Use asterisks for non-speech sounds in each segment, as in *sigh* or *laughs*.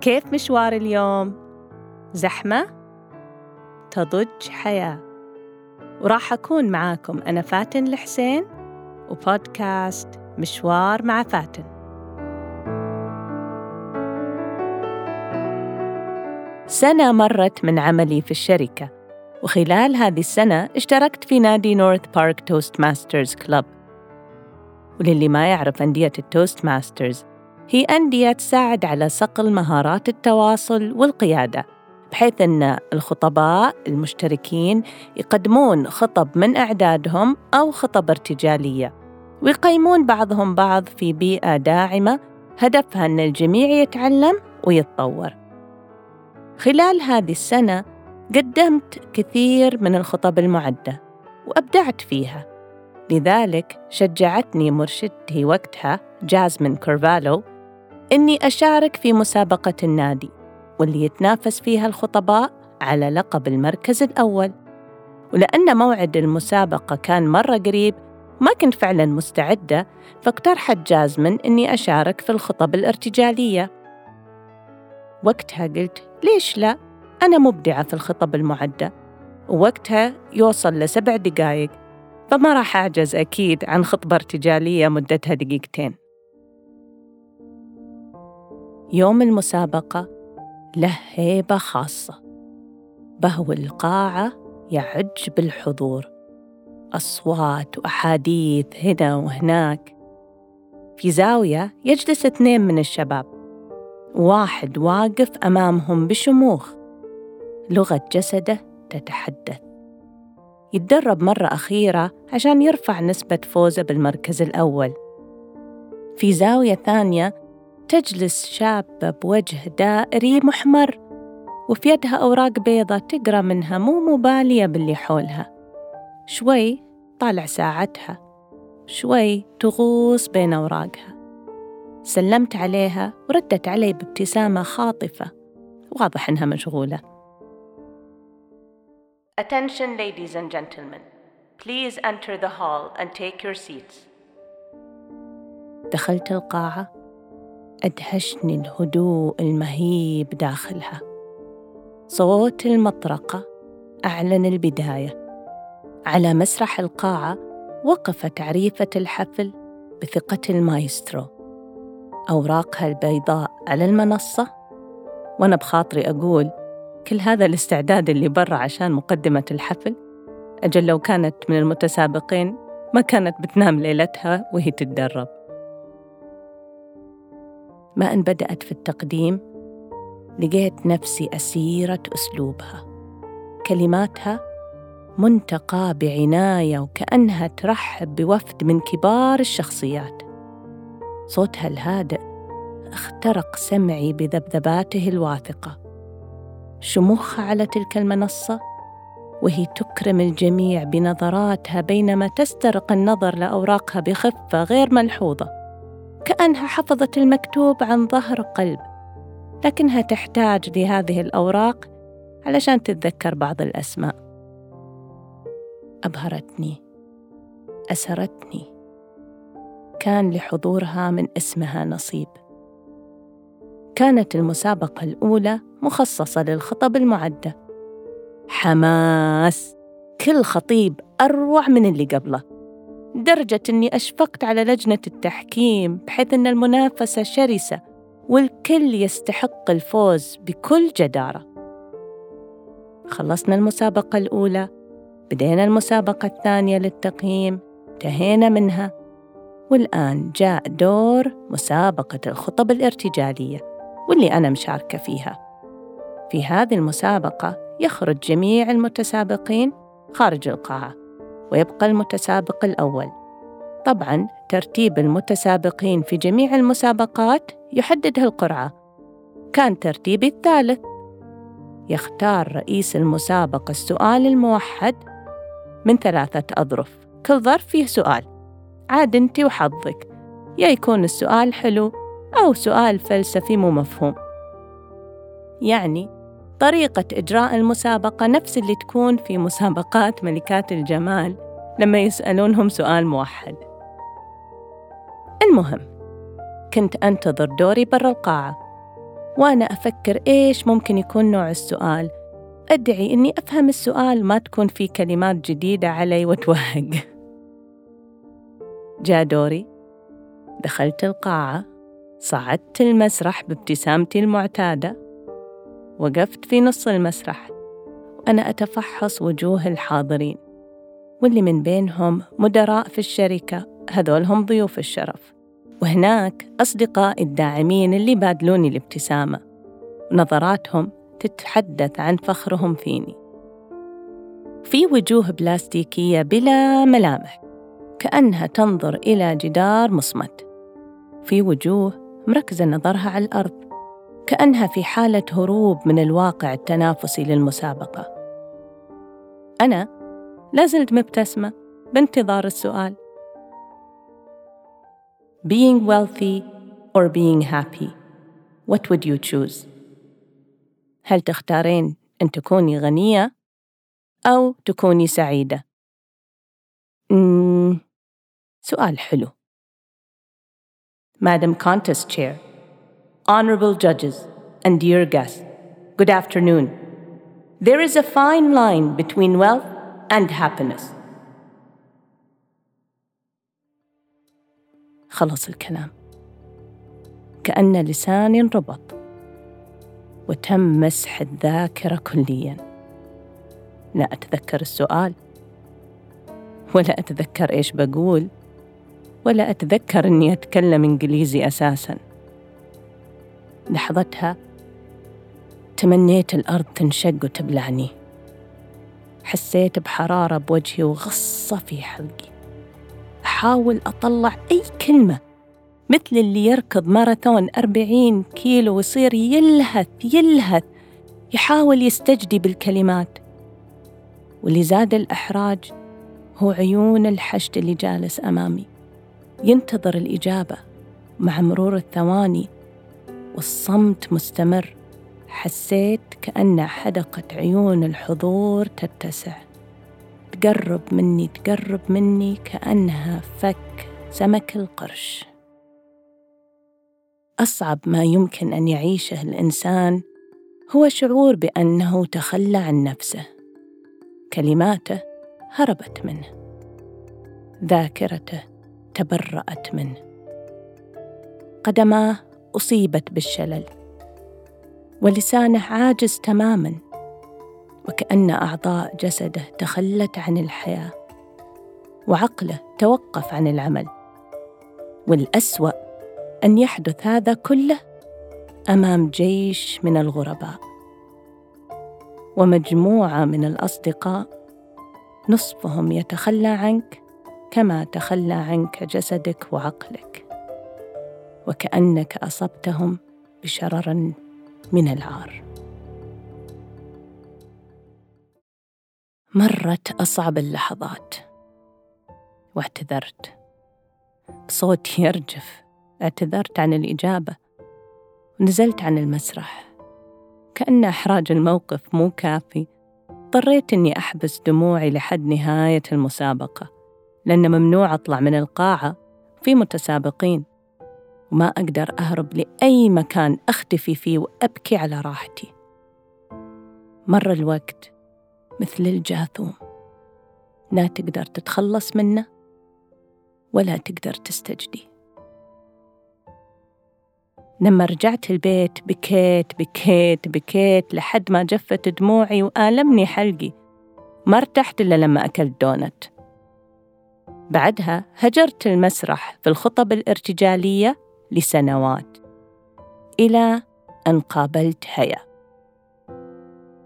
كيف مشوار اليوم؟ زحمة؟ تضج حياة وراح أكون معاكم أنا فاتن الحسين وبودكاست مشوار مع فاتن سنة مرت من عملي في الشركة وخلال هذه السنة اشتركت في نادي North Park Toastmasters Club وللي ما يعرف أندية ال Toastmasters هي أندية تساعد على صقل مهارات التواصل والقيادة بحيث أن الخطباء المشتركين يقدمون خطب من إعدادهم أو خطب ارتجالية ويقيمون بعضهم بعض في بيئة داعمة هدفها أن الجميع يتعلم ويتطور. خلال هذه السنة قدمت كثير من الخطب المعدة وأبدعت فيها لذلك شجعتني مرشدتي وقتها جازمين كورفالو إني أشارك في مسابقة النادي واللي يتنافس فيها الخطباء على لقب المركز الأول. ولأن موعد المسابقة كان مرة قريب ما كنت فعلا مستعدة فاقترحت جازمن إني أشارك في الخطب الارتجالية. وقتها قلت ليش لا؟ أنا مبدعة في الخطب المعدة. ووقتها يوصل لسبع دقايق فما راح أعجز أكيد عن خطبة ارتجالية مدتها دقيقتين. يوم المسابقة له هيبة خاصة. بهو القاعة يعج بالحضور. أصوات وأحاديث هنا وهناك. في زاوية يجلس اثنين من الشباب. واحد واقف أمامهم بشموخ. لغة جسده تتحدث. يتدرب مرة أخيرة عشان يرفع نسبة فوزه بالمركز الأول. في زاوية ثانية تجلس شابة بوجه دائري محمر وفي يدها أوراق بيضة تقرأ منها مو مبالية باللي حولها. شوي طالع ساعتها. شوي تغوص بين أوراقها. سلمت عليها وردت علي بابتسامة خاطفة. واضح إنها مشغولة. Attention ladies and gentlemen. Please enter the hall and take your seats. دخلت القاعة. أدهشني الهدوء المهيب داخلها. صوت المطرقة أعلن البداية. على مسرح القاعة وقفت عريفة الحفل بثقة المايسترو. أوراقها البيضاء على المنصة. وأنا بخاطري أقول كل هذا الاستعداد اللي برا عشان مقدمة الحفل. أجل لو كانت من المتسابقين ما كانت بتنام ليلتها وهي تتدرب. ما أن بدأت في التقديم لقيت نفسي أسيرة أسلوبها. كلماتها منتقى بعناية وكأنها ترحب بوفد من كبار الشخصيات. صوتها الهادئ اخترق سمعي بذبذباته الواثقة. شموخها على تلك المنصة وهي تكرم الجميع بنظراتها بينما تسترق النظر لأوراقها بخفة غير ملحوظة. كأنها حفظت المكتوب عن ظهر قلب لكنها تحتاج لهذه الأوراق علشان تتذكر بعض الأسماء. أبهرتني أسرتني. كان لحضورها من اسمها نصيب. كانت المسابقة الأولى مخصصة للخطب المعدة. حماس! كل خطيب أروع من اللي قبله. لدرجة أني أشفقت على لجنة التحكيم بحيث أن المنافسة شرسة والكل يستحق الفوز بكل جدارة. خلصنا المسابقة الأولى بدينا المسابقة الثانية للتقييم انتهينا منها والآن جاء دور مسابقة الخطب الارتجالية واللي أنا مشاركة فيها. في هذه المسابقة يخرج جميع المتسابقين خارج القاعة. ويبقى المتسابق الأول. طبعا ترتيب المتسابقين في جميع المسابقات يحددها القرعة. كان ترتيبي الثالث. يختار رئيس المسابقة السؤال الموحد من ثلاثة أظرف. كل ظرف فيه سؤال. عاد أنت وحظك. يا يكون السؤال حلو أو سؤال فلسفي مو مفهوم. يعني طريقة إجراء المسابقة نفس اللي تكون في مسابقات ملكات الجمال لما يسألونهم سؤال موحد. المهم كنت أنتظر دوري برا القاعة وأنا أفكر إيش ممكن يكون نوع السؤال. أدعي إني أفهم السؤال ما تكون في كلمات جديدة علي وتوهق. *laughs* جاء دوري. دخلت القاعة صعدت المسرح بابتسامتي المعتادة. وقفت في نص المسرح. وأنا أتفحص وجوه الحاضرين واللي من بينهم مدراء في الشركة هذول هم ضيوف الشرف. وهناك أصدقائي الداعمين اللي بادلوني الابتسامة. ونظراتهم تتحدث عن فخرهم فيني. في وجوه بلاستيكية بلا ملامح كأنها تنظر إلى جدار مصمت. في وجوه مركزة نظرها على الأرض. كأنها في حالة هروب من الواقع التنافسي للمسابقة أنا لازلت مبتسمة بانتظار السؤال Being wealthy or being happy What would you choose؟ هل تختارين أن تكوني غنية أو تكوني سعيدة؟ مم... سؤال حلو Madam Contest Chair Honorable Judges and dear guests, good afternoon. There is a fine line between wealth and happiness. خلص الكلام كأن لساني انربط وتم مسح الذاكرة كليا لا أتذكر السؤال ولا أتذكر إيش بقول ولا أتذكر أني أتكلم إنجليزي أساسا لحظتها تمنيت الأرض تنشق وتبلعني. حسيت بحرارة بوجهي وغصة في حلقي. أحاول أطلع أي كلمة مثل اللي يركض ماراثون أربعين كيلو ويصير يلهث يلهث يحاول يستجدي بالكلمات. واللي زاد الإحراج هو عيون الحشد اللي جالس أمامي. ينتظر الإجابة مع مرور الثواني والصمت مستمر. حسيت كأن حدقة عيون الحضور تتسع. تقرب مني تقرب مني كأنها فك سمك القرش. أصعب ما يمكن أن يعيشه الإنسان هو شعور بأنه تخلى عن نفسه. كلماته هربت منه. ذاكرته تبرأت منه. قدماه أصيبت بالشلل. ولسانه عاجز تماماً. وكأن أعضاء جسده تخلت عن الحياة. وعقله توقف عن العمل. والأسوأ أن يحدث هذا كله أمام جيش من الغرباء. ومجموعة من الأصدقاء نصفهم يتخلى عنك كما تخلى عنك جسدك وعقلك. وكأنك أصبتهم بشرر من العار. مرت أصعب اللحظات. واعتذرت. بصوت يرجف. اعتذرت عن الإجابة. ونزلت عن المسرح. كأن إحراج الموقف مو كافي. اضطريت إني أحبس دموعي لحد نهاية المسابقة لأن ممنوع أطلع من القاعة في متسابقين. وما أقدر أهرب لأي مكان أختفي فيه وأبكي على راحتي. مر الوقت مثل الجاثوم. لا تقدر تتخلص منه ولا تقدر تستجدي. لما رجعت البيت بكيت بكيت بكيت لحد ما جفت دموعي وآلمني حلقي. ما ارتحت إلا لما أكلت دونت. بعدها هجرت المسرح في الخطب الارتجالية لسنوات إلى أن قابلت هيا.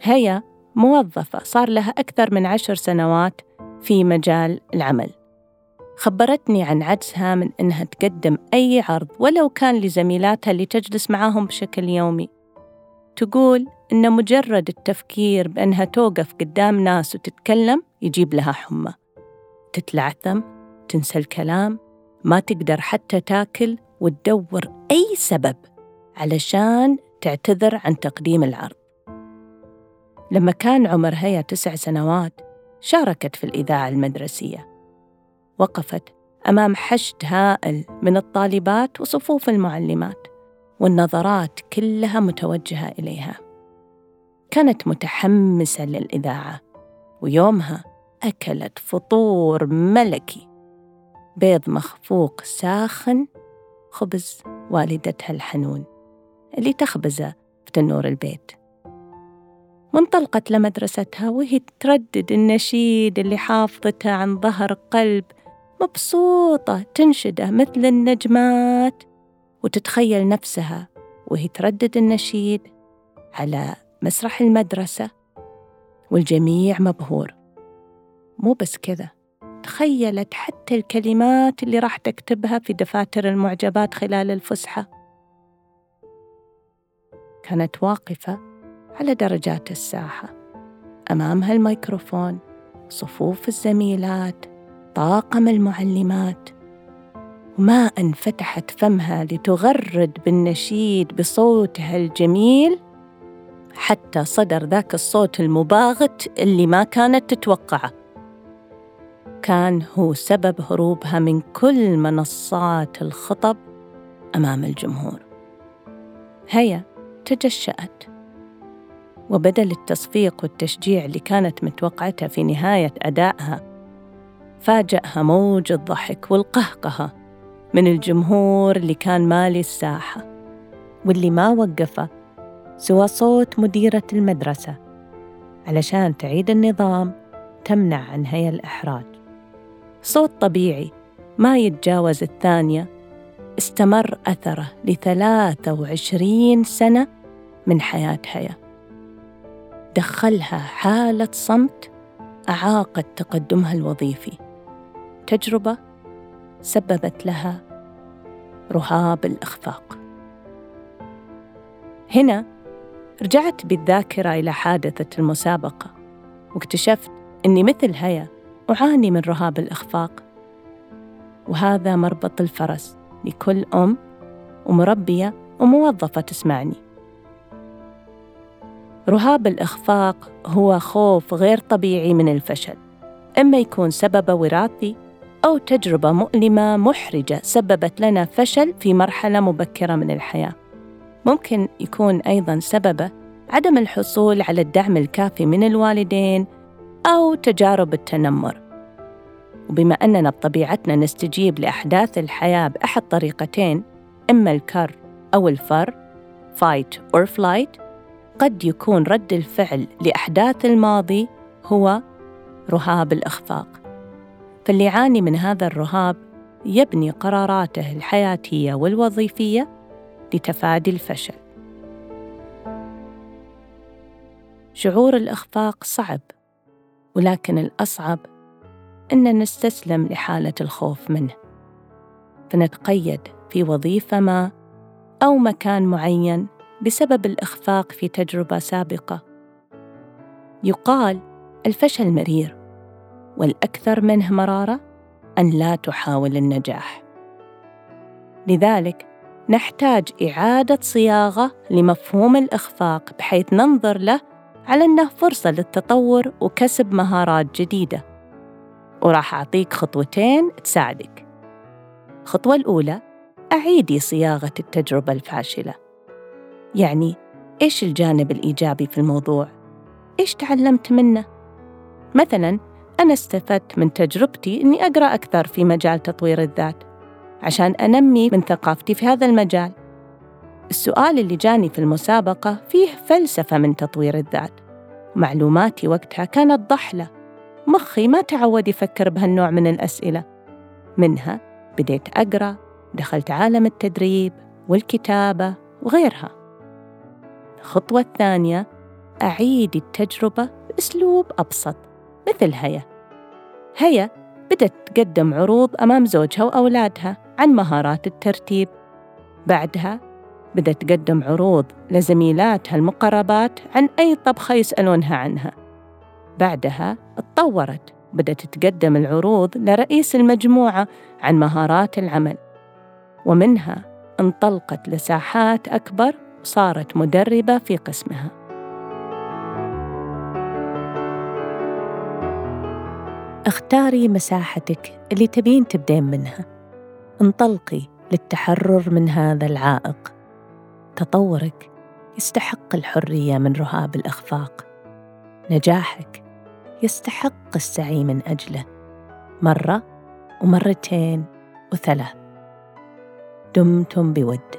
هيا موظفة صار لها أكثر من عشر سنوات في مجال العمل. خبرتني عن عجزها من إنها تقدم أي عرض ولو كان لزميلاتها اللي تجلس معاهم بشكل يومي. تقول إن مجرد التفكير بأنها توقف قدام ناس وتتكلم يجيب لها حمى. تتلعثم تنسى الكلام ما تقدر حتى تاكل وتدور أي سبب علشان تعتذر عن تقديم العرض. لما كان عمر هيا تسع سنوات شاركت في الإذاعة المدرسية. وقفت أمام حشد هائل من الطالبات وصفوف المعلمات والنظرات كلها متوجهة إليها. كانت متحمسة للإذاعة ويومها أكلت فطور ملكي. بيض مخفوق ساخن خبز والدتها الحنون اللي تخبزه في تنور البيت. وانطلقت لمدرستها وهي تردد النشيد اللي حافظته عن ظهر قلب مبسوطة تنشده مثل النجمات وتتخيل نفسها وهي تردد النشيد على مسرح المدرسة. والجميع مبهور. مو بس كذا. تخيلت حتى الكلمات اللي راح تكتبها في دفاتر المعجبات خلال الفسحة. كانت واقفة على درجات الساحة أمامها الميكروفون صفوف الزميلات طاقم المعلمات. وما أن فتحت فمها لتغرد بالنشيد بصوتها الجميل حتى صدر ذاك الصوت المباغت اللي ما كانت تتوقعه. كان هو سبب هروبها من كل منصات الخطب أمام الجمهور. هيا تجشأت وبدل التصفيق والتشجيع اللي كانت متوقعته في نهاية أدائها فاجأها موج الضحك والقهقهة من الجمهور اللي كان مالي الساحة واللي ما وقفه سوى صوت مديرة المدرسة علشان تعيد النظام تمنع عن هي الإحراج. صوت طبيعي ما يتجاوز الثانية. استمر أثره لثلاثة وعشرين سنة من حياة هيا دخلها حالة صمت أعاقت تقدمها الوظيفي. تجربة سببت لها رهاب الإخفاق. هنا رجعت بالذاكرة إلى حادثة المسابقة واكتشفت أني مثل هيا أعاني من رهاب الإخفاق وهذا مربط الفرس لكل أم ومربية وموظفة تسمعني. رهاب الإخفاق هو خوف غير طبيعي من الفشل إما يكون سببه وراثي أو تجربة مؤلمة محرجة سببت لنا فشل في مرحلة مبكرة من الحياة. ممكن يكون أيضا سببه عدم الحصول على الدعم الكافي من الوالدين أو تجارب التنمر. وبما أننا بطبيعتنا نستجيب لأحداث الحياة بأحد طريقتين إما الكر أو الفر fight or flight قد يكون رد الفعل لأحداث الماضي هو رهاب الإخفاق. فاللي يعاني من هذا الرهاب يبني قراراته الحياتية والوظيفية لتفادي الفشل. شعور الإخفاق صعب. ولكن الأصعب أن نستسلم لحالة الخوف منه. فنتقيد في وظيفة ما أو مكان معين بسبب الإخفاق في تجربة سابقة. يقال الفشل مرير والأكثر منه مرارة أن لا تحاول النجاح. لذلك نحتاج إعادة صياغة لمفهوم الإخفاق بحيث ننظر له على أنه فرصة للتطور وكسب مهارات جديدة وراح أعطيك خطوتين تساعدك الخطوة الأولى أعيدي صياغة التجربة الفاشلة يعني إيش الجانب الإيجابي في الموضوع؟ إيش تعلمت منه؟ مثلاً أنا استفدت من تجربتي إني أقرأ أكثر في مجال تطوير الذات عشان أنمي من ثقافتي في هذا المجال السؤال اللي جاني في المسابقة فيه فلسفة من تطوير الذات. معلوماتي وقتها كانت ضحلة. مخي ما تعود يفكر بهالنوع من الأسئلة. منها بديت أقرأ دخلت عالم التدريب والكتابة وغيرها. الخطوة الثانية أعيد التجربة بأسلوب أبسط مثل هيا. هيا بدأت تقدم عروض أمام زوجها وأولادها عن مهارات الترتيب. بعدها بدأت تقدم عروض لزميلاتها المقربات عن أي طبخة يسألونها عنها. بعدها اتطورت بدأت تقدم العروض لرئيس المجموعة عن مهارات العمل. ومنها انطلقت لساحات أكبر وصارت مدربة في قسمها. اختاري مساحتك اللي تبين تبدين منها. انطلقي للتحرر من هذا العائق. تطورك يستحق الحرية من رهاب الإخفاق. نجاحك يستحق السعي من أجله. مرة ومرتين وثلاث. دمتم بود.